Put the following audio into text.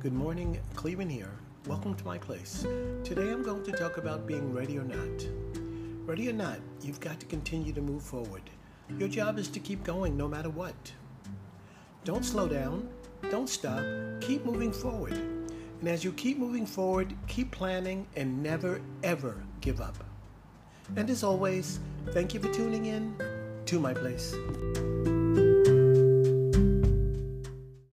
Good morning, Clevin. here. Welcome to my place. Today I'm going to talk about being ready or not. Ready or not, you've got to continue to move forward. Your job is to keep going no matter what. Don't slow down, don't stop, keep moving forward. And as you keep moving forward, keep planning and never ever give up. And as always, thank you for tuning in to my place.